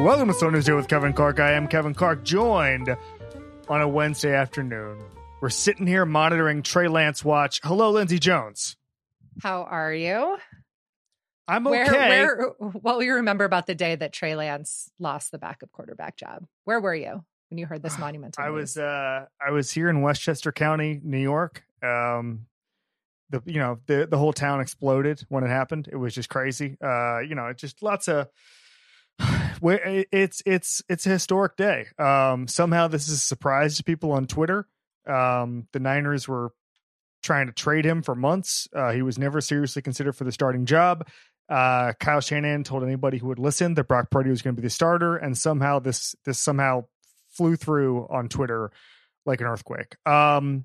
Welcome to Slow News Day with Kevin Clark. I am Kevin Clark, joined on a Wednesday afternoon. We're sitting here monitoring Trey Lance watch. Hello, Lindsay Jones. How are you? I'm okay. Where, where, what will you remember about the day that Trey Lance lost the backup quarterback job? Where were you when you heard this monumental? I news? was uh, I was here in Westchester County, New York. Um, the you know the the whole town exploded when it happened. It was just crazy. Uh, you know, it just lots of. It's it's it's a historic day. Um, somehow this is a surprise to people on Twitter. Um, the Niners were trying to trade him for months. Uh, he was never seriously considered for the starting job. Uh, Kyle Shanahan told anybody who would listen that Brock Purdy was going to be the starter, and somehow this this somehow flew through on Twitter like an earthquake. Um,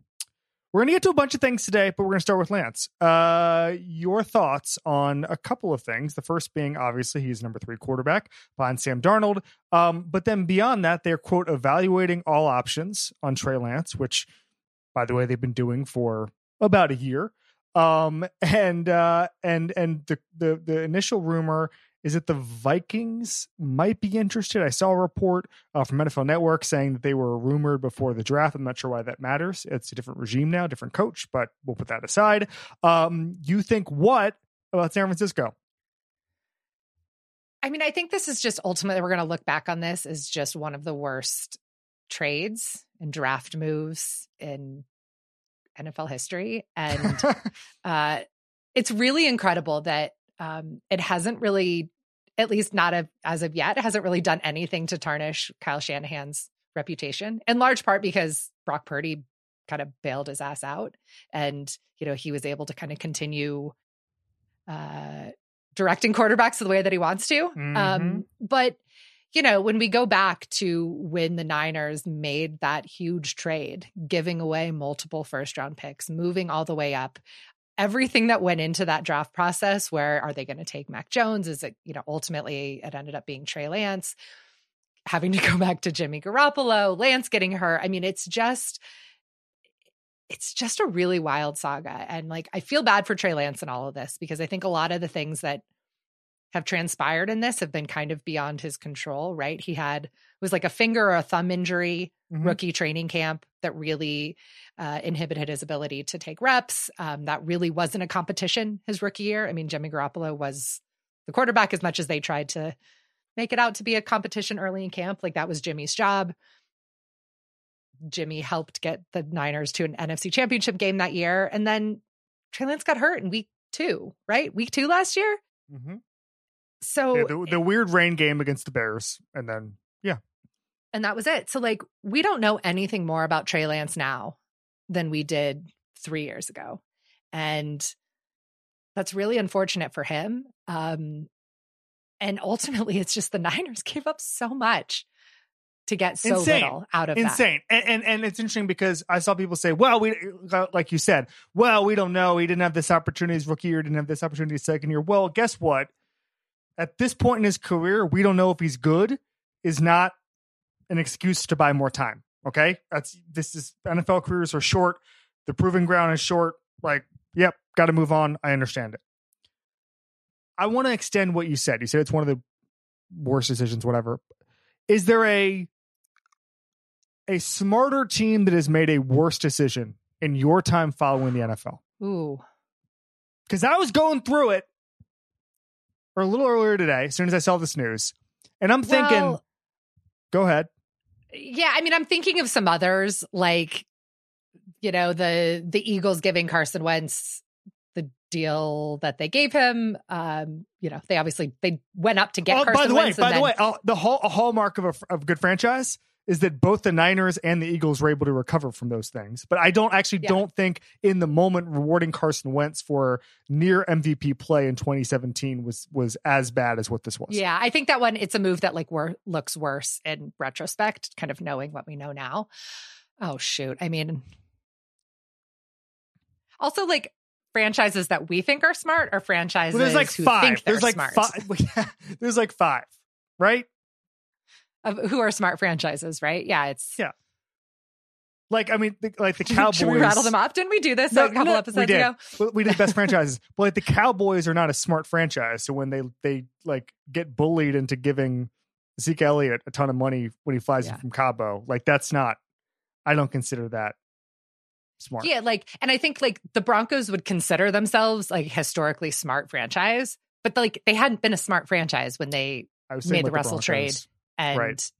we're going to get to a bunch of things today, but we're going to start with Lance. Uh, your thoughts on a couple of things. The first being obviously he's number three quarterback behind Sam Darnold. Um, but then beyond that, they're quote evaluating all options on Trey Lance, which, by the way, they've been doing for about a year. Um, and uh, and and the the the initial rumor is that the Vikings might be interested. I saw a report uh, from NFL Network saying that they were rumored before the draft. I'm not sure why that matters. It's a different regime now, different coach, but we'll put that aside. Um, you think what about San Francisco? I mean, I think this is just ultimately, we're going to look back on this as just one of the worst trades and draft moves in NFL history. And uh, it's really incredible that um, it hasn't really at least not a, as of yet, hasn't really done anything to tarnish Kyle Shanahan's reputation, in large part because Brock Purdy kind of bailed his ass out. And, you know, he was able to kind of continue uh, directing quarterbacks the way that he wants to. Mm-hmm. Um, but, you know, when we go back to when the Niners made that huge trade, giving away multiple first round picks, moving all the way up, everything that went into that draft process where are they going to take Mac Jones? Is it, you know, ultimately it ended up being Trey Lance, having to go back to Jimmy Garoppolo, Lance getting hurt. I mean, it's just it's just a really wild saga. And like I feel bad for Trey Lance and all of this because I think a lot of the things that have transpired in this have been kind of beyond his control, right? He had was like a finger or a thumb injury Mhm. rookie training camp that really uh, inhibited his ability to take reps. Um, that really wasn't a competition his rookie year. I mean, Jimmy Garoppolo was the quarterback as much as they tried to make it out to be a competition early in camp. Like that was Jimmy's job. Jimmy helped get the Niners to an NFC championship game that year. And then Trey Lance got hurt in week two, right? Week two last year. Mhm. So Yeah, the, the weird rain game against the Bears, and then yeah, and that was it. So like we don't know anything more about Trey Lance now than we did three years ago. And that's really unfortunate for him. Um and ultimately it's just the Niners gave up so much to get so Insane. little out of that. insane. And, and and it's interesting because I saw people say, "Well, we like you said, well, we don't know. He didn't have this opportunity his rookie year. Didn't have this opportunity his second year." Well, guess what? At this point in his career, we don't know if he's good. Is not an excuse to buy more time. Okay, that's this is NFL careers are short. The proving ground is short. Like, yep, got to move on. I understand it. I want to extend what you said. You said it's one of the worst decisions, whatever. Is there a a smarter team that has made a worse decision in your time following the NFL? Ooh. Because I was going through it or a little earlier today, as soon as I saw this news, and I'm thinking, Well, go ahead. yeah, I mean, I'm thinking of some others like, you know, the the Eagles giving Carson Wentz the deal that they gave him. Um, you know, they obviously they went up to get Oh, Carson by the way, Wentz. by the then- way, uh, the hall, a hallmark of a, of a good franchise is that both the Niners and the Eagles were able to recover from those things. But I don't actually Yeah. don't think in the moment rewarding Carson Wentz for near MVP play in 2017 was was as bad as what this was. Yeah, I think that one it's a move that like wor- looks worse in retrospect, kind of knowing what we know now. Oh shoot. I mean also like franchises that we think are smart are franchises Well, there's like five. There's like smart. five. there's like five, right? Of who are smart franchises, right? Yeah, it's Yeah. Like I mean, the, like the Cowboys. Should we rattle them off? Didn't we do this No, a couple no, episodes we did. ago? We did best franchises, but like the Cowboys are not a smart franchise. So when they they like get bullied into giving Zeke Elliott a ton of money when he flies in Yeah. from Cabo, like that's not. I don't consider that smart. Yeah, like, and I think like the Broncos would consider themselves like historically smart franchise, but like they hadn't been a smart franchise when they I was saying made the like Russell trade. And Right.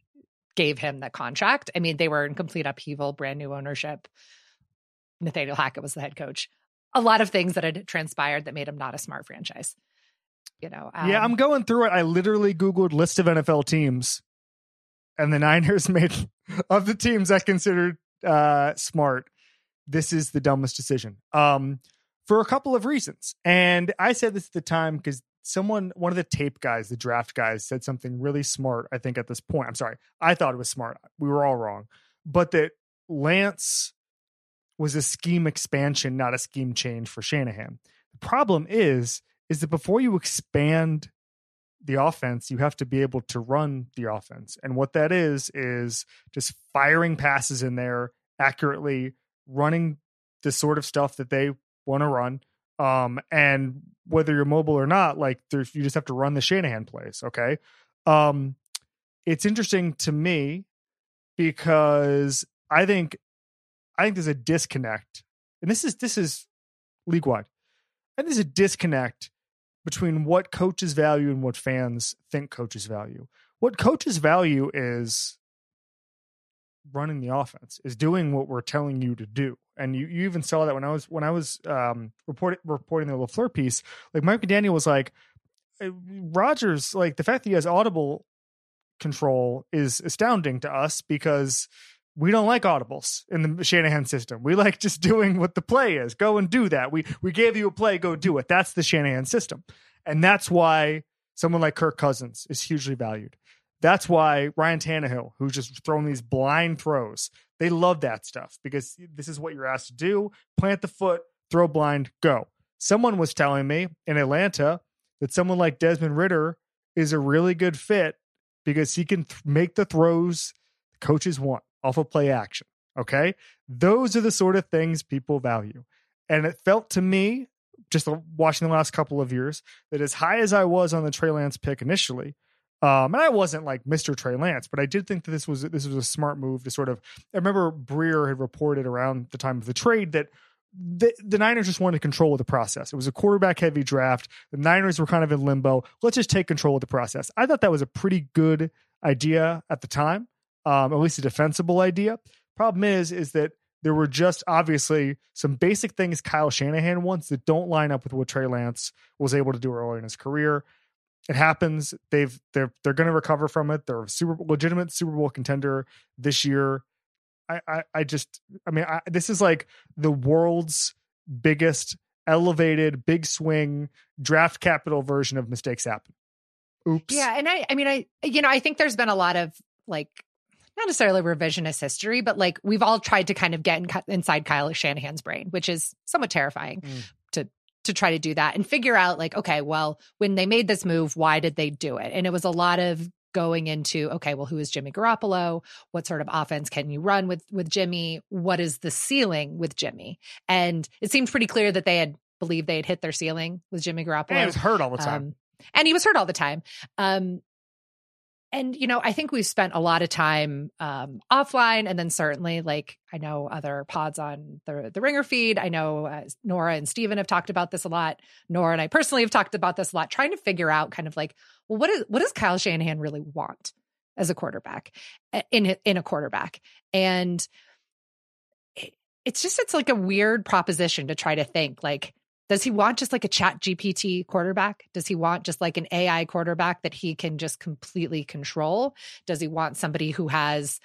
gave him the contract. I mean, they were in complete upheaval, brand new ownership. Nathaniel Hackett was the head coach. A lot of things that had transpired that made him not a smart franchise. You know, yeah, um, I'm going through it. I literally googled list of NFL teams, and the Niners made of the teams I considered uh, smart. This is the dumbest decision. Um, for a couple of reasons, and I said this at the time because someone, one of the tape guys, the draft guys, said something really smart. I think at this point, I'm sorry, I thought it was smart. We were all wrong, but that Lance was a scheme expansion, not a scheme change for Shanahan. The problem is, is that before you expand the offense, you have to be able to run the offense. And what that is, is just firing passes in there accurately, running the sort of stuff that they want to run. Um, and whether you're mobile or not, like there's, you just have to run the Shanahan plays. Okay. Um, it's interesting to me because I think, I think there's a disconnect and this is, this is league wide. And there's a disconnect between what coaches value and what fans think coaches value. What coaches value is running the offense, is doing what we're telling you to do. And you, you even saw that when I was when I was um, reporting reporting the Lafleur piece, like Mike McDaniel was like, Rodgers, like the fact that he has audible control is astounding to us because we don't like audibles in the Shanahan system. We like just doing what the play is. Go and do that. We we gave you a play, go do it. That's the Shanahan system. And that's why someone like Kirk Cousins is hugely valued. That's why Ryan Tannehill, who's just throwing these blind throws, they love that stuff because this is what you're asked to do. Plant the foot, throw blind, go. Someone was telling me in Atlanta that someone like Desmond Ridder is a really good fit because he can th- make the throws coaches want off of play action. Okay. Those are the sort of things people value. And it felt to me, just watching the last couple of years, that as high as I was on the Trey Lance pick initially, um, and I wasn't like Mr. Trey Lance, but I did think that this was this was a smart move to sort of. I remember Breer had reported around the time of the trade that the, the Niners just wanted to control the process. It was a quarterback heavy draft. The Niners were kind of in limbo. Let's just take control of the process. I thought that was a pretty good idea at the time, um, at least a defensible idea. Problem is, is that there were just obviously some basic things Kyle Shanahan wants that don't line up with what Trey Lance was able to do early in his career. It happens. They've they're they're going to recover from it. They're a super legitimate Super Bowl contender this year. I I, I just I mean I, this is like the world's biggest elevated big swing draft capital version of mistakes happen. Oops. Yeah, and I I mean I you know, I think there's been a lot of like not necessarily revisionist history, but like we've all tried to kind of get in, inside Kyle Shanahan's brain, which is somewhat terrifying Mm. To try to do that and figure out like okay, well, when they made this move, why did they do it? And it was a lot of going into okay, well, who is Jimmy Garoppolo? What sort of offense can you run with with Jimmy? What is the ceiling with Jimmy? And it seemed pretty clear that they had believed they had hit their ceiling with Jimmy Garoppolo. And he was hurt all the time. Um, and he was hurt all the time. Um, and you know, I think we've spent a lot of time um, offline, and then certainly, like I know other pods on the the Ringer feed. I know uh, Nora and Steven have talked about this a lot. Nora and I personally have talked about this a lot, trying to figure out kind of like, well, what is what does Kyle Shanahan really want as a quarterback uh, in in a quarterback? And it's just it's like a weird proposition to try to think like does he want just like a chat GPT quarterback? Does he want just like an AI quarterback that he can just completely control? Does he want somebody who has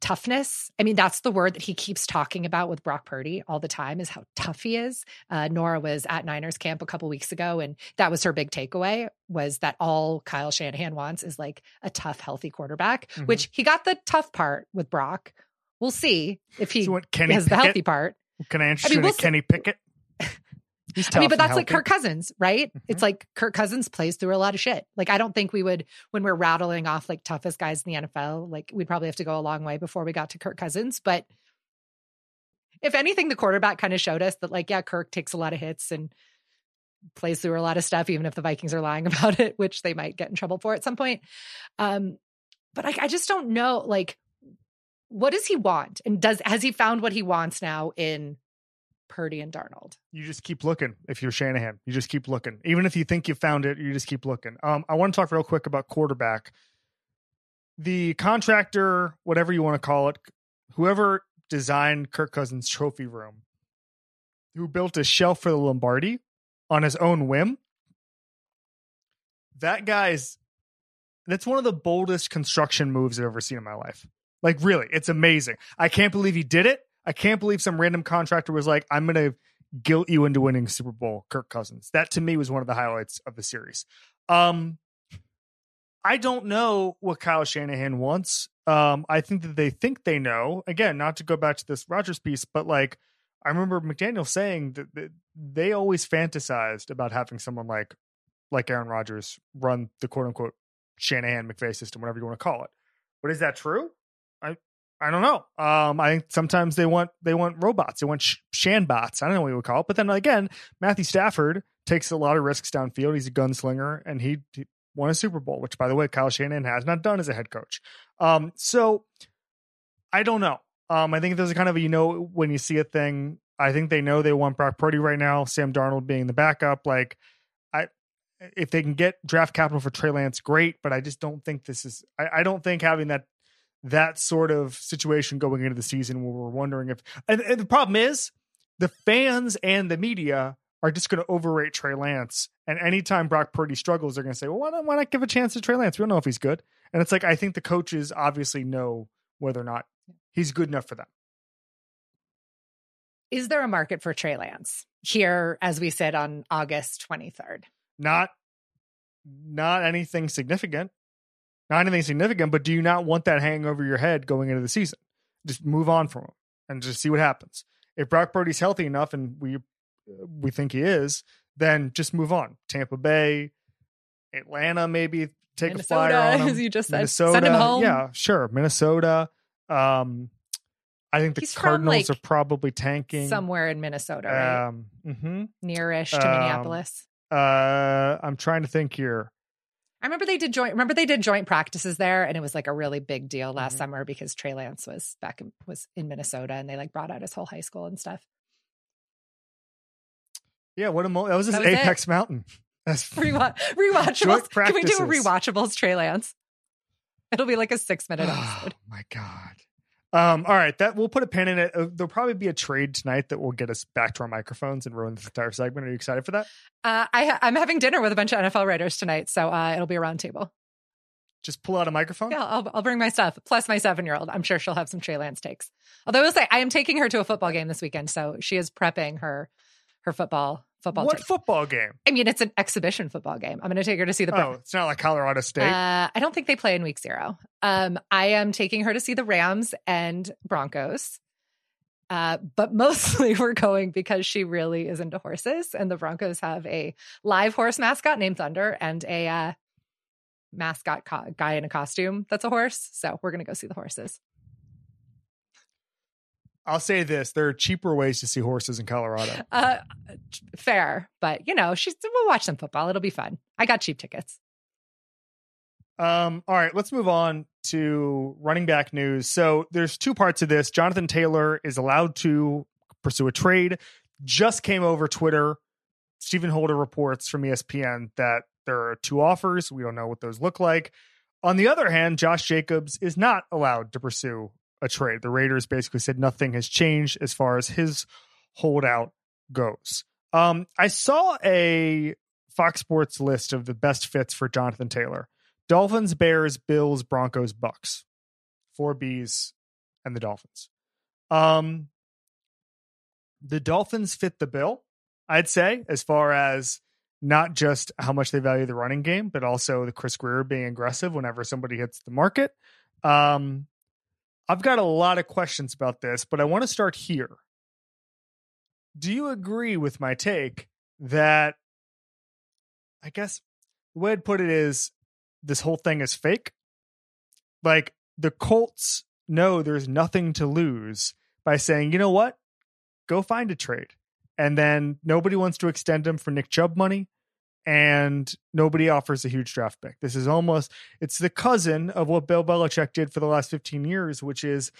toughness? I mean, that's the word that he keeps talking about with Brock Purdy all the time is how tough he is. Uh, Nora was at Niners camp a couple weeks ago, and that was her big takeaway was that all Kyle Shanahan wants is like a tough, healthy quarterback, Mhm. which he got the tough part with Brock. We'll see if he So what, has the healthy part. Can I interest mean, you in we'll Kenny Pickett? I mean, but that's like. Kirk Cousins, right? Mhm. It's like Kirk Cousins plays through a lot of shit. Like I don't think we would when we're rattling off like toughest guys in the NFL, like we'd probably have to go a long way before we got to Kirk Cousins. But if anything, the quarterback kind of showed us that like, yeah, Kirk takes a lot of hits and plays through a lot of stuff, even if the Vikings are lying about it, which they might get in trouble for at some point. Um, but I, I just don't know, like, what does he want? And does has he found what he wants now in Purdy and Darnold? you just keep looking if you're Shanahan. You just keep looking. Even if you think you found it, you just keep looking. Um, I want to talk real quick about quarterback. The contractor, whatever you want to call it, whoever designed Kirk Cousins' trophy room, who built a shelf for the Lombardi on his own whim, that guy's that's one of the boldest construction moves I've ever seen in my life. Like, really, it's amazing. I can't believe he did it. I can't believe some random contractor was like, I'm going to guilt you into winning Super Bowl, Kirk Cousins. That to me was one of the highlights of the series. Um, I don't know what Kyle Shanahan wants. Um, I think that they think they know. Again, not to go back to this Rodgers piece, but like I remember McDaniel saying that, that they always fantasized about having someone like like Aaron Rodgers run the quote unquote Shanahan McVay system, whatever you want to call it. But is that true? I don't know. Um, I think sometimes they want they want robots, they want sh-. I don't know what you would call it. But then again, Matthew Stafford takes a lot of risks downfield. He's a gunslinger, and he, he won a Super Bowl, which by the way, Kyle Shanahan has not done as a head coach. Um, so I don't know. Um, I think there's a kind of a, you know when you see a thing. I think they know they want Brock Purdy right now. Sam Darnold being the backup, like I, if they can get draft capital for Trey Lance, great. But I just don't think this is. I, I don't think having that that sort of situation going into the season where we're wondering if and, and the problem is the fans and the media are just going to overrate Trey Lance. And anytime Brock Purdy struggles, they're going to say, well, why not, why not give a chance to Trey Lance? We don't know if he's good. And it's like, I think the coaches obviously know whether or not he's good enough for them. Is there a market for Trey Lance here as we said on August 23rd? Not, not anything significant, not anything significant, but do you not want that hanging over your head going into the season? Just move on from him and just see what happens. If Brock Purdy's healthy enough and we, we think he is, then just move on. Tampa Bay, Atlanta, maybe take Minnesota, a flyer on him. as you just said. Minnesota, Send him home. yeah, sure. Minnesota. Um, I think the He's from, Cardinals like, are probably tanking Somewhere in Minnesota, right? Um, mhm. Nearish to um, Minneapolis. uh, I'm trying to think here. I remember they did joint. Remember they did joint practices there, and it was like a really big deal last Mhm. summer because Trey Lance was back in, was in Minnesota, and they like brought out his whole high school and stuff. Yeah, what a mo- that was his That was it. Apex Mountain. That's Rewatch, rewatchables. Can we do a rewatchables Trey Lance? It'll be like a six minute oh my god. Um, all right, that we'll put a pin in it. Uh, there'll probably be a trade tonight that will get us back to our microphones and ruin this entire segment. Are you excited for that? Uh, I, I'm having dinner with a bunch of NFL writers tonight, so uh, it'll be a round table. Just pull out a microphone. Yeah, I'll, I'll bring my stuff. Plus my seven year old. I'm sure she'll have some Trey Lance takes. Although I will say I am taking her to a football game this weekend, so she is prepping her her football football. what take. football game? I mean, it's an exhibition football game. I'm going to take her to see the. Oh, it's not like Colorado State. Uh, I don't think they play in week zero. Um, I am taking her to see the Rams and Broncos. Uh, but mostly we're going because she really is into horses, and the Broncos have a live horse mascot named Thunder and a uh, mascot co- guy in a costume that's a horse. So we're going to go see the horses. I'll say this: there are cheaper ways to see horses in Colorado. Uh, fair, but you know, she's we'll watch some football. It'll be fun. I got cheap tickets. Um, all right, let's move on to running back news. So there's two parts of this. Jonathan Taylor is allowed to pursue a trade. Just came over Twitter. Stephen Holder reports from ESPN that there are two offers. We don't know what those look like. On the other hand, Josh Jacobs is not allowed to pursue a trade. The Raiders basically said nothing has changed as far as his holdout goes. Um, I saw a Fox Sports list of the best fits for Jonathan Taylor. Dolphins, Bears, Bills, Broncos, Bucks. Four Bs and the Dolphins. Um the Dolphins fit the bill, I'd say, as far as not just how much they value the running game, but also the Chris Grier being aggressive whenever somebody hits the market. Um I've got a lot of questions about this, but I want to start here. Do you agree with my take that I guess the way I'd put it is this whole thing is fake. Like the Colts know there's nothing to lose by saying, you know what? Go find a trade. And then nobody wants to extend him for Nick Chubb money. And nobody offers a huge draft pick. This is almost it's the cousin of what Bill Belichick did for the last 15 years, which is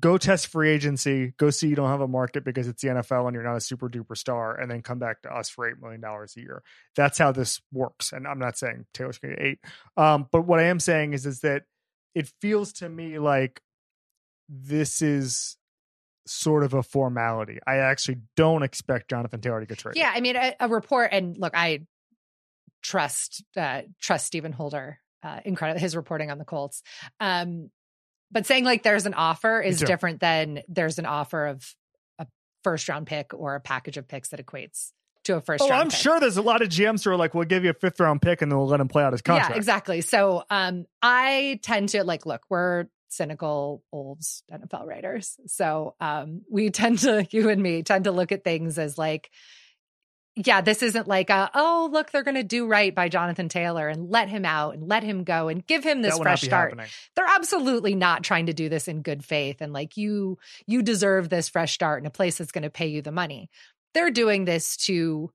go test free agency, go see you don't have a market because it's the NFL and you're not a super duper star, and then come back to us for eight million dollars a year. That's how this works. And I'm not saying Taylor's to get eight, um, but what I am saying is is that it feels to me like this is sort of a formality. I actually don't expect Jonathan Taylor to get traded. Yeah, I mean, a, a report, and look, I trust uh, trust Stephen Holder, uh, incredible his reporting on the Colts. Um, but saying like there's an offer is different than there's an offer of a first round pick or a package of picks that equates to a first oh, I'm pick. sure there's a lot of GMs who are like, we'll give you a fifth round pick and then we'll let him play out his contract. Yeah, exactly. So um, I tend to like, look, we're cynical old NFL writers. So um, we tend to, you and me, tend to look at things as like, yeah, this isn't like a, oh, look, they're going to do right by Jonathan Taylor and let him out and let him go and give him this fresh start. Happening. They're absolutely not trying to do this in good faith and like you you deserve this fresh start in a place that's going to pay you the money. They're doing this to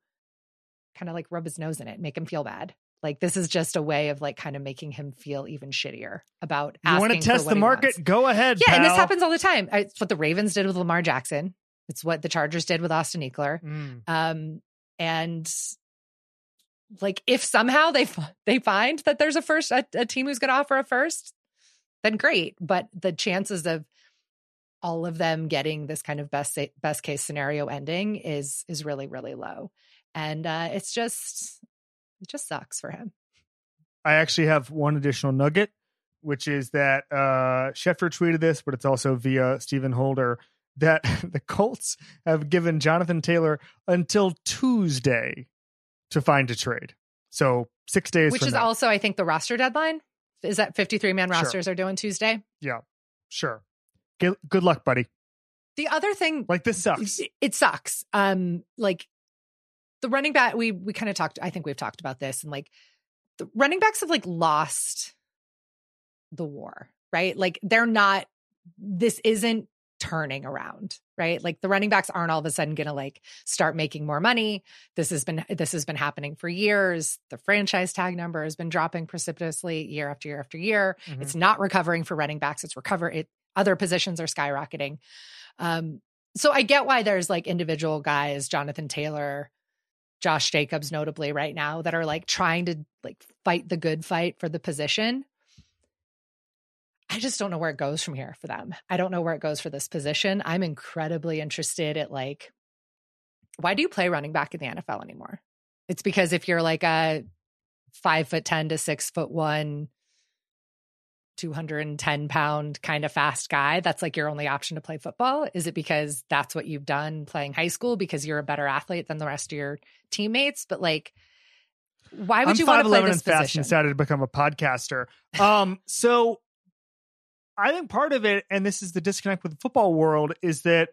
kind of like rub his nose in it, make him feel bad. Like this is just a way of like kind of making him feel even shittier about. You want to test the market? Go ahead. Yeah, pal. and this happens all the time. It's what the Ravens did with Lamar Jackson. It's what the Chargers did with Austin Ekeler. Mm. Um, and like if somehow they they find that there's a first a, a team who's going to offer a first, then great. But the chances of all of them getting this kind of best best case scenario ending is is really really low, and uh, it's just it just sucks for him. I actually have one additional nugget, which is that uh, Schefter tweeted this, but it's also via Stephen Holder that the Colts have given Jonathan Taylor until Tuesday to find a trade. So six days, which is now. also, I think, the roster deadline. Is that fifty-three man rosters sure. are doing Tuesday? Yeah, sure. Good, good luck, buddy. The other thing, like this sucks. It sucks. Um, like the running back. We we kind of talked. I think we've talked about this, and like the running backs have like lost the war, right? Like they're not. This isn't turning around, right? Like the running backs aren't all of a sudden going to like start making more money. This has been this has been happening for years. The franchise tag number has been dropping precipitously year after year after year. Mm-hmm. It's not recovering for running backs. It's recover it other positions are skyrocketing. Um so I get why there's like individual guys, Jonathan Taylor, Josh Jacobs notably right now that are like trying to like fight the good fight for the position. I just don't know where it goes from here for them. I don't know where it goes for this position. I'm incredibly interested at like, why do you play running back in the NFL anymore? It's because if you're like a five foot 10 to six foot one, 210 pound kind of fast guy, that's like your only option to play football? Is it because that's what you've done playing high school because you're a better athlete than the rest of your teammates? But like, why would I'm you want to play this and fast position? and decided to become a podcaster. Um, so I think part of it, and this is the disconnect with the football world, is that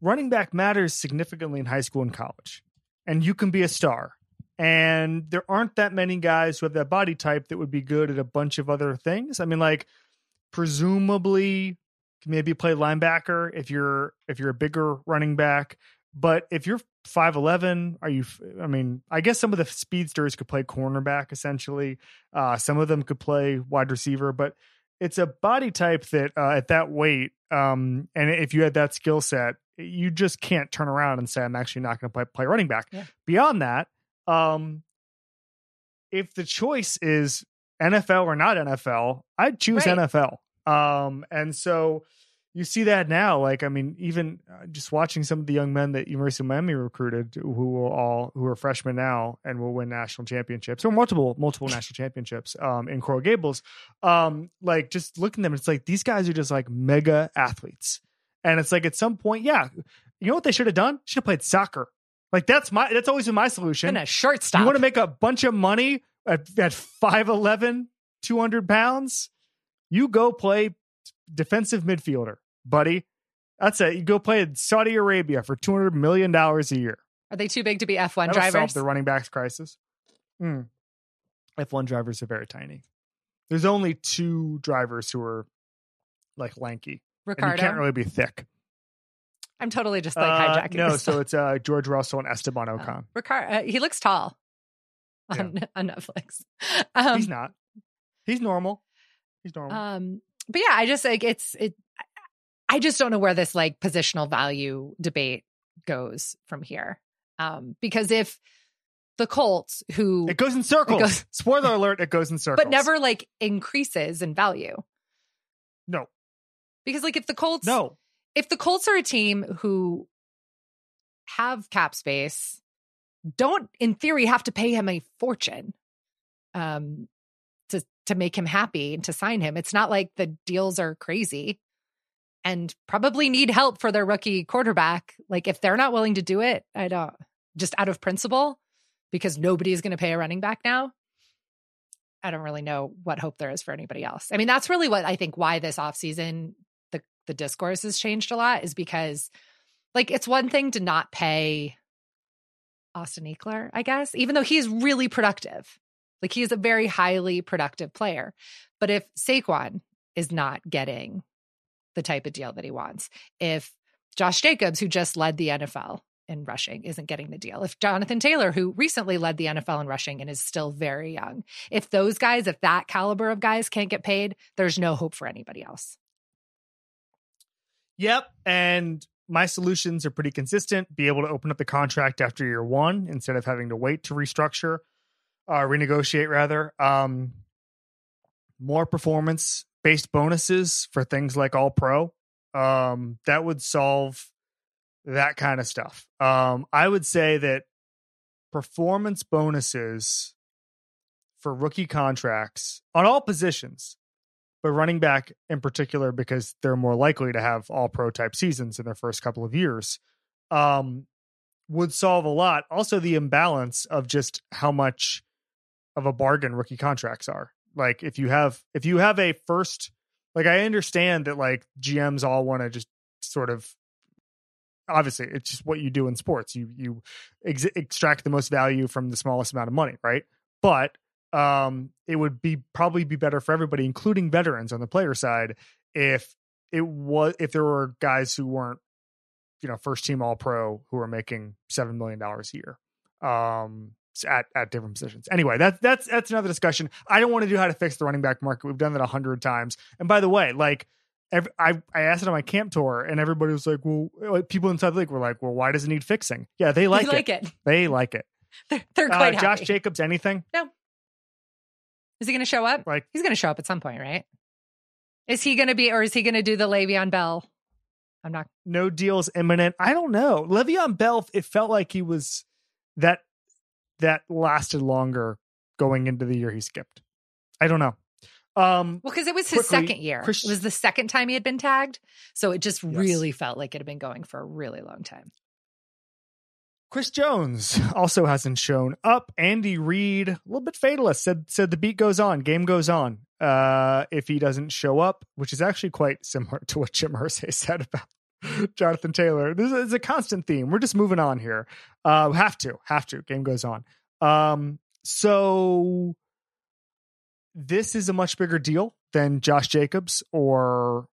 running back matters significantly in high school and college. And you can be a star. And there aren't that many guys who have that body type that would be good at a bunch of other things. I mean, like, presumably maybe play linebacker if you're if you're a bigger running back. But if you're 5'11, are you? I mean, I guess some of the speedsters could play cornerback essentially. Uh, some of them could play wide receiver, but it's a body type that uh, at that weight, um, and if you had that skill set, you just can't turn around and say, "I'm actually not going to play, play running back." Yeah. Beyond that, um, if the choice is NFL or not NFL, I'd choose Right. NFL. Um, and so you see that now. Like, I mean, even uh, just watching some of the young men that University of Miami recruited, who will all who are freshmen now and will win national championships or multiple multiple national championships um, in Coral Gables. Um, like just looking at them, it's like these guys are just like mega athletes, and it's like at some point, yeah, you know what they should have done? Should have played soccer. Like that's my that's always been my solution. And a shortstop. You want to make a bunch of money at, at 5'11, 200 pounds? You go play defensive midfielder, buddy. That's it. You go play in Saudi Arabia for $200 million a year. Are they too big to be F1 That'll drivers? solve the running backs crisis. Mm. F1 drivers are very tiny. There's only two drivers who are like lanky. And you can't really be thick. I'm totally just like Uh, hijacking. no, this so it's uh, George Russell and Esteban Ocon. Ricciardo. Uh, he looks tall on, on Netflix. Um, He's not. He's normal. He's normal. Um, but yeah, I just like it's it. I just don't know where this like positional value debate goes from here. Um, because if the Colts, who it goes in circles. goes- Spoiler alert, it goes in circles. but never like increases in value, No. because like if the Colts, No. If the Colts are a team who have cap space, don't in theory have to pay him a fortune um to to make him happy and to sign him. It's not like the deals are crazy and probably need help for their rookie quarterback. Like if they're not willing to do it, I don't just out of principle because nobody is going to pay a running back now. I don't really know what hope there is for anybody else. I mean, that's really what I think why this offseason the discourse has changed a lot is because like it's one thing to not pay Austin Ekeler, I guess, even though he's really productive. Like he is a very highly productive player. But if Saquon is not getting the type of deal that he wants, if Josh Jacobs, who just led the NFL in rushing, isn't getting the deal, if Jonathan Taylor, who recently led the NFL in rushing and is still very young, if those guys, if that caliber of guys can't get paid, there's no hope for anybody else. Yep. And my solutions are pretty consistent. Be able to open up the contract after year one instead of having to wait to restructure, uh, renegotiate rather. Um, more performance based bonuses for things like all pro. Um, that would solve that kind of stuff. Um, I would say that performance bonuses for rookie contracts on all positions but running back in particular because they're more likely to have all pro type seasons in their first couple of years um would solve a lot. Also the imbalance of just how much of a bargain rookie contracts are. Like if you have if you have a first like i understand that like gms all want to just sort of obviously it's just what you do in sports. You you ex- extract the most value from the smallest amount of money right? But um, it would be probably be better for everybody, including veterans on the player side, if it was if there were guys who weren't, you know, first team All Pro who are making seven million dollars a year, um, at at different positions. Anyway, that's that's that's another discussion. I don't want to do how to fix the running back market. We've done that a hundred times. And by the way, like. Every, I, I asked it on my camp tour and everybody was like, well, like, people inside the league were like, well, why does it need fixing? Yeah, they like, They like it. it. They like it. They're, they're Uh, quite Josh happy. Jacobs, anything? Is he going to show up? Like, He's going to show up at some point, right? Is he going to be, or is he going to do the Le'Veon Bell? I'm not. no deals imminent. I don't know. Le'Veon Bell, it felt like he was that that lasted longer going into the year he skipped. I don't know. Um, Well, because it was his Quickly, second year. Chris- it was the second time he had been tagged, so it just Yes. really felt like it had been going for a really long time. Chris Jones also hasn't shown up. Andy Reid, a little bit fatalist, said said the beat goes on, game goes on. Uh, if he doesn't show up, which is actually quite similar to what Jim Irsay said about Jonathan Taylor. This is a constant theme. We're just moving on here. Uh, have to, have to. Game goes on. Um, so this is a much bigger deal than Josh Jacobs or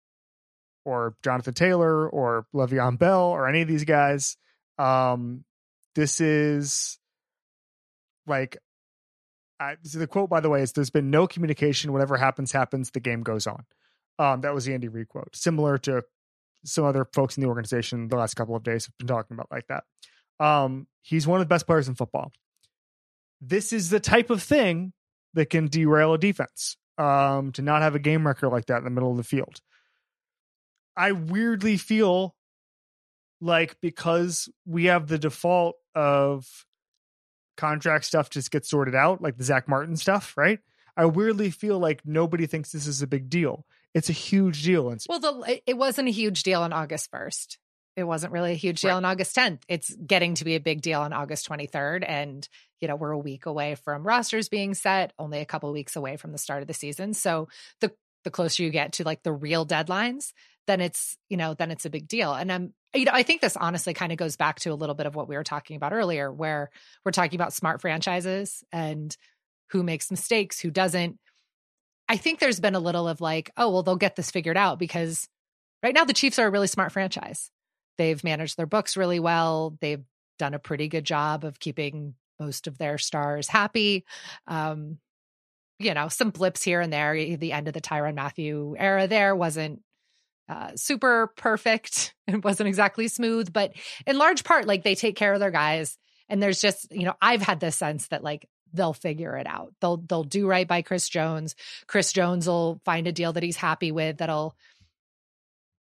or Jonathan Taylor or Le'Veon Bell or any of these guys. Um, this is like I, so the quote by the way is there's been no communication. Whatever happens happens. The game goes on. Um that was the andy reid quote. Similar to some other folks in the organization the last couple of days have been talking about like that. Um he's one of the best players in football. This is the type of thing that can derail a defense um to not have a game record like that in the middle of the field. I weirdly feel like because we have the default of contract stuff just gets sorted out, like the Zach Martin stuff, right? I weirdly feel like nobody thinks this is a big deal. It's a huge deal. And Well, the it wasn't a huge deal on August first. It wasn't really a huge deal Right. on August 10th. It's getting to be a big deal on August 23rd, and you know we're a week away from rosters being set, only a couple weeks away from the start of the season. So the the closer you get to like the real deadlines, then it's you know then it's a big deal. And I'm you know, I think this honestly kind of goes back to a little bit of what we were talking about earlier, where we're talking about smart franchises and who makes mistakes, who doesn't. I think there's been a little of like, oh, well, they'll get this figured out because right now the Chiefs are a really smart franchise. They've managed their books really well. They've done a pretty good job of keeping most of their stars happy. Um, you know, some blips here and there. The end of the Tyrann Mathieu era there wasn't uh, super perfect. It wasn't exactly smooth, but in large part, like they take care of their guys. And there's just, you know, I've had this sense that like they'll figure it out. They'll they'll do right by Chris Jones. Chris Jones will find a deal that he's happy with that'll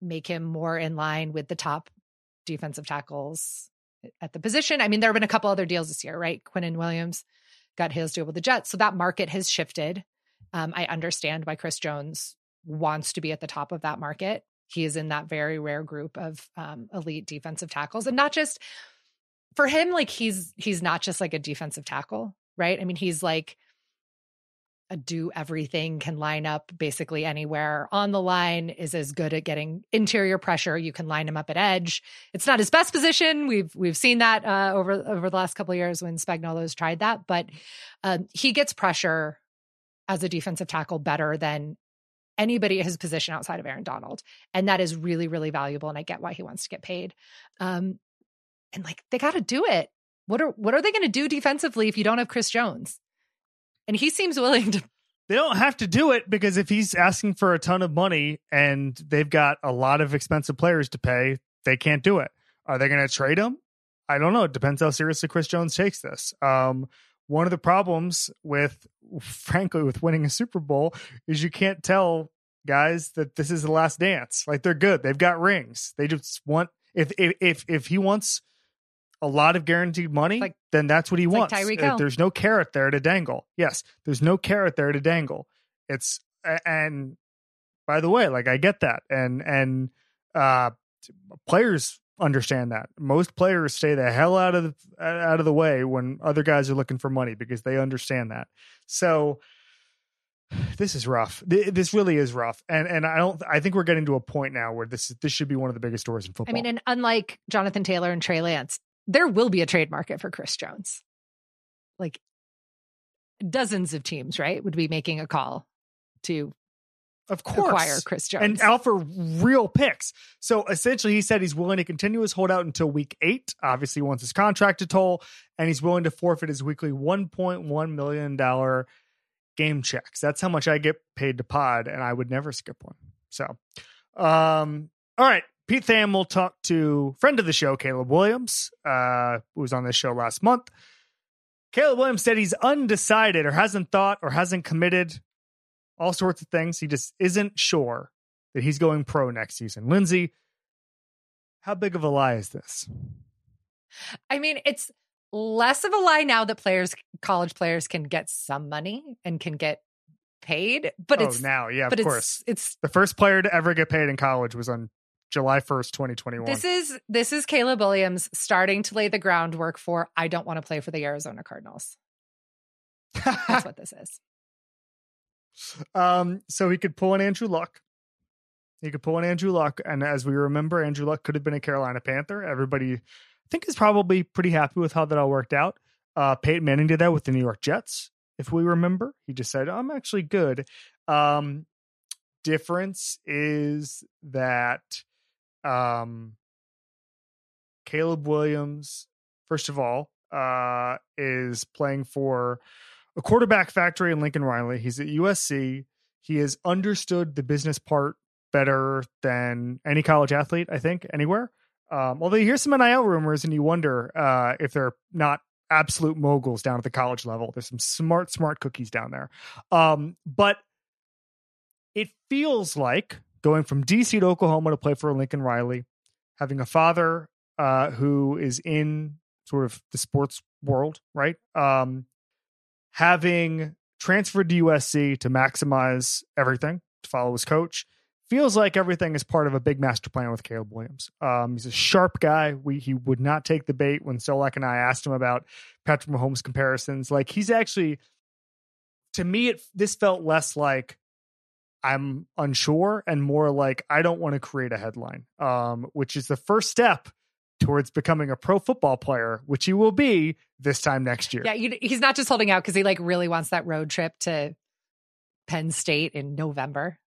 make him more in line with the top defensive tackles at the position. I mean, there have been a couple other deals this year, right? Quinnen Williams got his deal with the Jets. So that market has shifted. Um, I understand why Chris Jones wants to be at the top of that market he is in that very rare group of um, elite defensive tackles and not just for him like he's he's not just like a defensive tackle right? I mean he's like a do everything can line up basically anywhere on the line is as good at getting interior pressure you can line him up at edge. It's not his best position we've we've seen that uh, over over the last couple of years when Spagnuolo's tried that but um, he gets pressure as a defensive tackle better than anybody at his position outside of Aaron Donald. And that is really, really valuable. And I get why he wants to get paid. Um, and like they got to do it. What are what are they going to do defensively if you don't have Chris Jones? And he seems willing to. They don't have to do it because if he's asking for a ton of money and they've got a lot of expensive players to pay, they can't do it. Are they going to trade him? I don't know. It depends how seriously Chris Jones takes this. Um, one of the problems with frankly with winning a super bowl is you can't tell guys that this is the last dance. Like they're good. They've got rings. They just want if if if, if he wants a lot of guaranteed money like, then that's what he wants. Like uh, there's no carrot there to dangle. Yes there's no carrot there to dangle. It's and by the way like i get that. And and uh players understand that. Most players stay the hell out of the, out of the way when other guys are looking for money because they understand that. So this is rough. This really is rough, and and I don't. I think we're getting to a point now where this this should be one of the biggest stories in football. I mean, and unlike Jonathan Taylor and Trey Lance, there will be a trade market for Chris Jones. Like dozens of teams, right, would be making a call to of course. acquire Chris Jones. And out for real picks. So essentially, he said he's willing to continue his holdout until week eight. Obviously, wants his contract to toll, and he's willing to forfeit his weekly $1.1 million game checks. That's how much I get paid to pod, and I would never skip one. So, um, all right. Pete Thamel talk to friend of the show, Caleb Williams, uh, who was on this show last month. Caleb Williams said he's undecided or hasn't thought or hasn't committed all sorts of things. He just isn't sure that he's going pro next season. Lindsay, how big of a lie is this? I mean, it's less of a lie now that players, college players, can get some money and can get paid. But oh, it's now, yeah, but of course. It's, it's the first player to ever get paid in college was on July 1st, 2021. This is this is Caleb Williams starting to lay the groundwork for I don't want to play for the Arizona Cardinals. That's what this is. Um, so he could pull an Andrew Luck. He could pull an Andrew Luck, and as we remember, Andrew Luck could have been a Carolina Panther. Everybody, I think, is probably pretty happy with how that all worked out. Uh, Peyton Manning did that with the New York Jets, if we remember. He just said, "I'm actually good." Um, difference is that um, Caleb Williams, first of all, uh, is playing for a quarterback factory in Lincoln Riley. He's at USC. He has understood the business part better than any college athlete, I think, anywhere. Um, although you hear some NIL rumors and you wonder uh, if they're not absolute moguls down at the college level. There's some smart, smart cookies down there. Um, but it feels like going from DC to Oklahoma to play for Lincoln Riley, having a father uh, who is in sort of the sports world, right? Um, having transferred to USC to maximize everything, to follow his coach, feels like everything is part of a big master plan with Caleb Williams. Um, he's a sharp guy. We he would not take the bait when Solak and I asked him about Patrick Mahomes comparisons. Like he's actually, to me, it this felt less like I'm unsure and more like I don't want to create a headline, um, which is the first step towards becoming a pro football player, which he will be this time next year. Yeah, you, he's not just holding out because he like really wants that road trip to Penn State in November.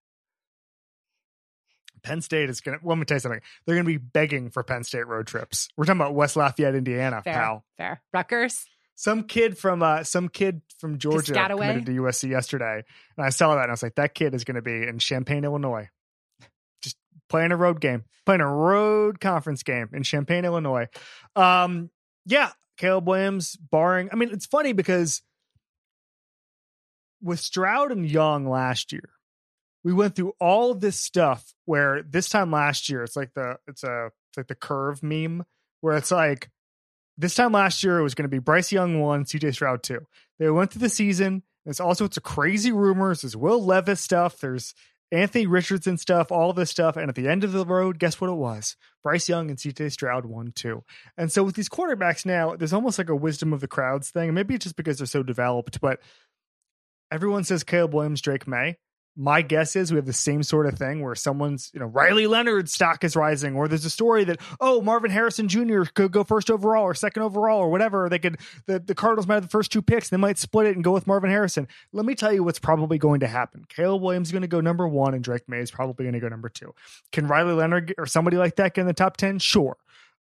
Penn State is going to, well, let me tell you something. They're going to be begging for Penn State road trips. We're talking about West Lafayette, Indiana, Fair, pal. fair. Rutgers. Some kid from uh, some kid from Georgia committed to USC yesterday, and I saw that and I was like, that kid is going to be in Champaign, Illinois, playing a road game, playing a road conference game in Champaign, Illinois. Um, yeah, Caleb Williams, barring. I mean, it's funny because with Stroud and Young last year, we went through all this stuff where this time last year, it's like the it's a it's like the curve meme where it's like this time last year it was going to be Bryce Young one, CJ Stroud two. They went through the season. There's all sorts of crazy rumors. There's Will Levis stuff. There's Anthony Richardson stuff, all this stuff. And at the end of the road, guess what it was? Bryce Young and CJ Stroud won too. And so with these quarterbacks now, there's almost like a wisdom of the crowds thing. Maybe it's just because they're so developed, but everyone says Caleb Williams, Drake Maye. My guess is we have the same sort of thing where someone's, you know, Riley Leonard's stock is rising, or there's a story that, oh, Marvin Harrison Jr. could go first overall or second overall or whatever. They could, the, the Cardinals might have the first two picks. They might split it and go with Marvin Harrison. Let me tell you what's probably going to happen. Caleb Williams is going to go number one, and Drake Maye is probably going to go number two. Can Riley Leonard or somebody like that get in the top 10? Sure.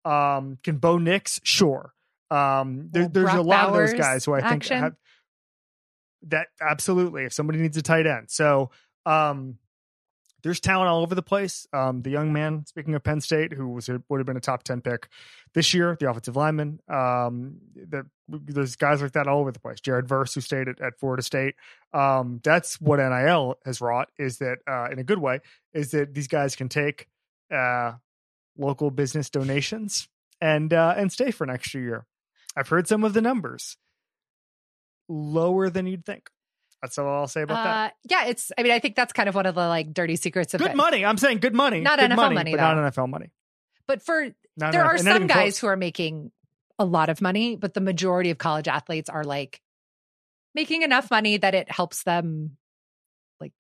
Um, can Bo Nix? Sure. Um, there, Well, there's a Brock lot of those guys who I think action? have that absolutely if somebody needs a tight end. So um there's talent all over the place. Um the young man, speaking of Penn State, who was would have been a top 10 pick this year, the offensive lineman. Um the, there's guys like that all over the place. Jared Verse, who stayed at, at Florida State. Um that's what NIL has wrought is that uh in a good way, is that these guys can take uh local business donations and uh and stay for an extra year. I've heard some of the numbers lower than you'd think. That's all I'll say about that. Uh, yeah, it's. I mean, I think that's kind of one of the like dirty secrets of Good it. money. I'm saying good money. Not good NFL money, money, but not NFL money. But for Not there are and some guys close. who are making a lot of money, but the majority of college athletes are like making enough money that it helps them like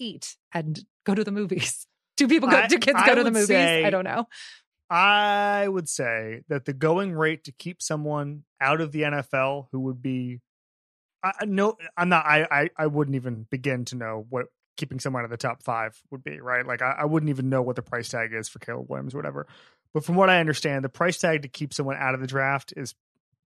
eat and go to the movies. Do people go? I- do kids I go to the movies? say- I don't know. I would say that the going rate to keep someone out of the NFL who would be, I no, I'm not. I, I I wouldn't even begin to know what keeping someone out of the top five would be. Right? Like I, I wouldn't even know what the price tag is for Caleb Williams, or whatever. But from what I understand, the price tag to keep someone out of the draft is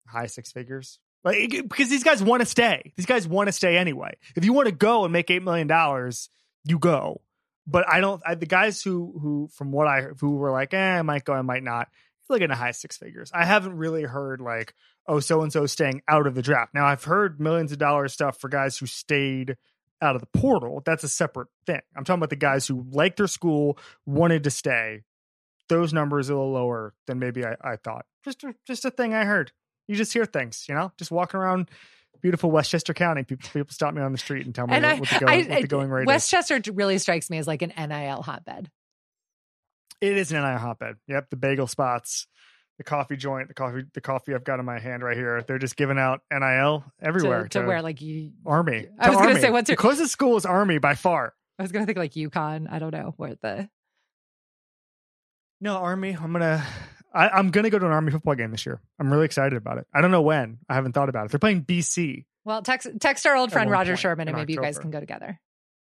high six figures. Like because these guys want to stay. These guys want to stay anyway. If you want to go and make eight million dollars, you go. But I don't. I, the guys who who from what I who were like, eh, I might go, I might not. Look at high six figures. I haven't really heard like, oh, so and so staying out of the draft. Now I've heard millions of dollars stuff for guys who stayed out of the portal. That's a separate thing. I'm talking about the guys who liked their school, wanted to stay. Those numbers are a little lower than maybe I, I thought. Just a, just a thing I heard. You just hear things, you know, just walking around beautiful Westchester County. People people stop me on the street and tell me And what, I, what the, going, I, what the going rate is. Westchester really strikes me as like an NIL hotbed. It is an NIL hotbed. Yep, the bagel spots, the coffee joint, the coffee, the coffee I've got in my hand right here. They're just giving out NIL everywhere to, to where like you. Army. I was gonna say, what's your- the closest school is Army by far. I was gonna think like UConn. I don't know where the. No, Army. I'm gonna. I, I'm gonna go to an Army football game this year. I'm really excited about it. I don't know when. I haven't thought about it. They're playing BC. Well, text text our old friend Roger Sherman, and maybe you guys can go together.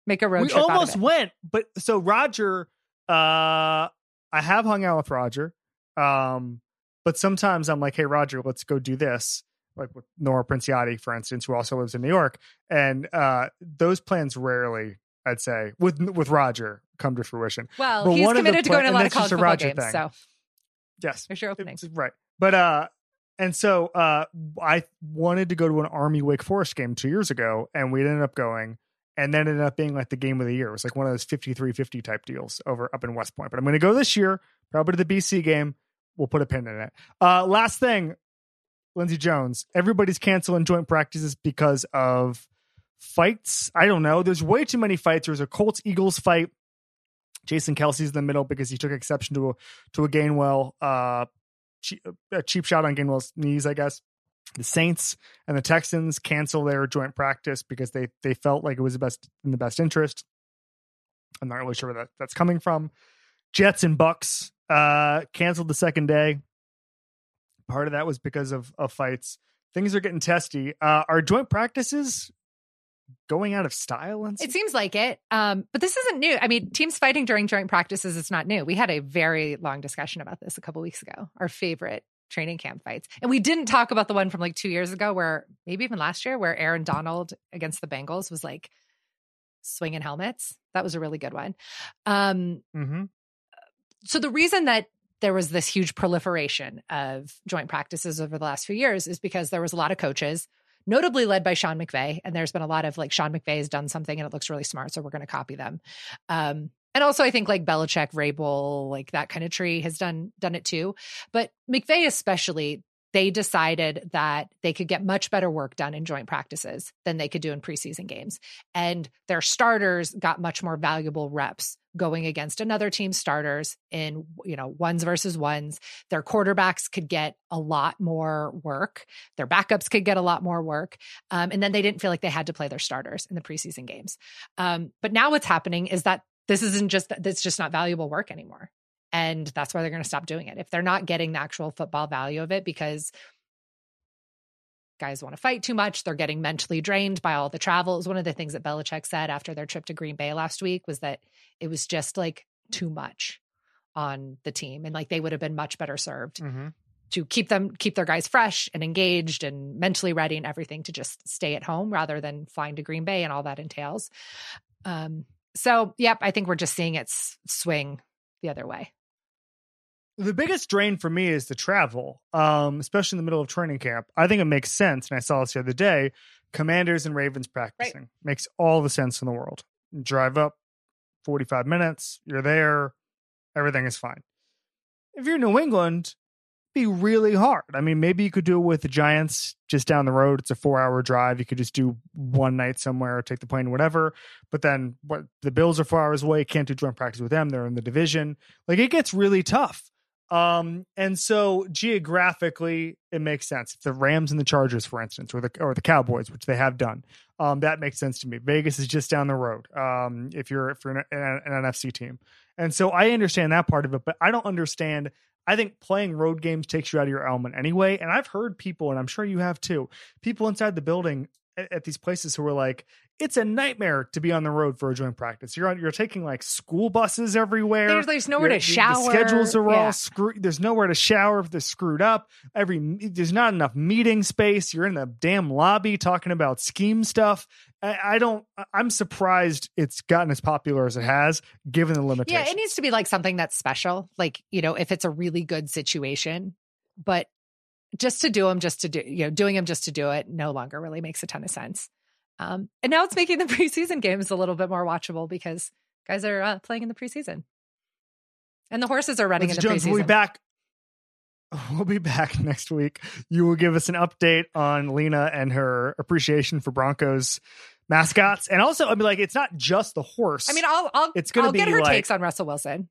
Make a road we trip. of almost went, but so Roger. Uh, I have hung out with Roger. Um, but sometimes I'm like, hey Roger, let's go do this. Like with Nora Princiotti, for instance, who also lives in New York, and uh, those plans rarely, I'd say, with with Roger, come to fruition. Well, But he's one of the committed to pla- going to a lot of college football Roger games. thing. So Yes, there's your openings. It's- right. But uh and so uh I wanted to go to an Army Wake Forest game two years ago, and we ended up going, and then ended up being like the game of the year. It was like one of those 53-50 type deals over up in West Point. But I'm gonna go this year, probably to the BC game. We'll put a pin in it. Uh last thing, Lindsay Jones. Everybody's canceling joint practices because of fights. I don't know. There's way too many fights. There's a Colts Eagles fight. Jason Kelce's in the middle because he took exception to a to a Gainwell uh a cheap shot on Gainwell's knees, I guess. The Saints and the Texans cancel their joint practice because they they felt like it was the best in the best interest. I'm not really sure where that, that's coming from. Jets and Bucks uh, canceled the second day. Part of that was because of, of fights. Things are getting testy. Uh, are joint practices going out of style? And It seems like it. Um, but this isn't new. I mean, teams fighting during joint practices is not new. We had a very long discussion about this a couple weeks ago. Our favorite training camp fights. And we didn't talk about the one from like two years ago, where maybe even last year, where Aaron Donald against the Bengals was like swinging helmets. That was a really good one. Um, mm-hmm. So the reason that there was this huge proliferation of joint practices over the last few years is because there was a lot of coaches notably led by Sean McVay. And there's been a lot of like Sean McVay has done something and it looks really smart. So we're going to copy them. Um, and also I think like Belichick, Vrabel, like that kind of tree has done done it too. But McVay especially, they decided that they could get much better work done in joint practices than they could do in preseason games. And their starters got much more valuable reps going against another team's starters in, you know, ones versus ones. Their quarterbacks could get a lot more work. Their backups could get a lot more work. Um, and then they didn't feel like they had to play their starters in the preseason games. Um, but now what's happening is that this isn't just, that's just not valuable work anymore. And that's why they're going to stop doing it. If they're not getting the actual football value of it because guys want to fight too much, they're getting mentally drained by all the travel. It was one of the things that Belichick said after their trip to Green Bay last week was that it was just like too much on the team and like they would have been much better served Mm-hmm. to keep them keep their guys fresh and engaged and mentally ready and everything to just stay at home rather than flying to Green Bay and all that entails. Um so yep, I think we're just seeing it swing the other way. The biggest drain for me is the travel, um, especially in the middle of training camp. I think it makes sense, and I saw this the other day. Commanders and Ravens practicing makes all the sense in the world. Drive up, forty-five minutes, you're there, everything is fine. If you're in New England, be really hard. I mean, maybe you could do it with the Giants just down the road. It's a four-hour drive. You could just do one night somewhere, take the plane, whatever. But then, what the Bills are four hours away. Can't do joint practice with them. They're in the division. Like it gets really tough. Um, and so geographically, it makes sense. If the Rams and the Chargers, for instance, or the or the Cowboys, which they have done, um, that makes sense to me. Vegas is just down the road. Um, if you're if you're an, an, an NFC team, and so I understand that part of it, but I don't understand. I think playing road games takes you out of your element anyway. And I've heard people, and I'm sure you have too, people inside the building at, at these places who are like, it's a nightmare to be on the road for a joint practice. You're on, you're taking like school buses everywhere. There's, there's nowhere Your- to shower. The schedules are Yeah. all screwed. There's nowhere to shower if they're screwed up. Every there's not enough meeting space. You're in the damn lobby talking about scheme stuff. I, I don't. I'm surprised it's gotten as popular as it has, given the limitations. Yeah, it needs to be like something that's special. Like, you know, if it's a really good situation, but just to do them, just to do, you know, doing them just to do it no longer really makes a ton of sense. Um, and now it's making the preseason games a little bit more watchable because guys are uh, playing in the preseason. And the horses are running Lindsay in the Jones, preseason. we'll be back. We'll be back next week. You will give us an update on Lena and her appreciation for Broncos mascots, and also, I mean, like, it's not just the horse. I mean, I'll I'll It's gonna I'll get her like- takes on Russell Wilson.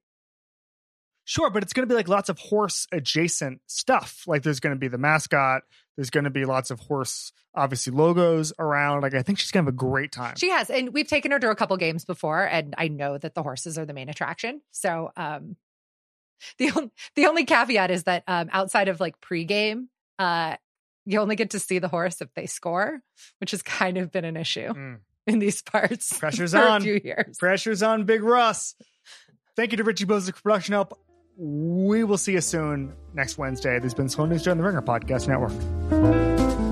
Sure, but it's going to be like lots of horse adjacent stuff. Like there's going to be the mascot. There's going to be lots of horse, obviously logos around. Like I think she's going to have a great time. She has, and we've taken her to a couple games before, and I know that the horses are the main attraction. So, um, the only the only caveat is that um, outside of like pregame, uh, you only get to see the horse if they score, which has kind of been an issue Mm. in these parts. Pressure's on. a few years. Pressure's on Big Russ. Thank you to Richie Bozek for production help. We will see you soon next Wednesday. There's been Slow News Joe the Ringer Podcast Network.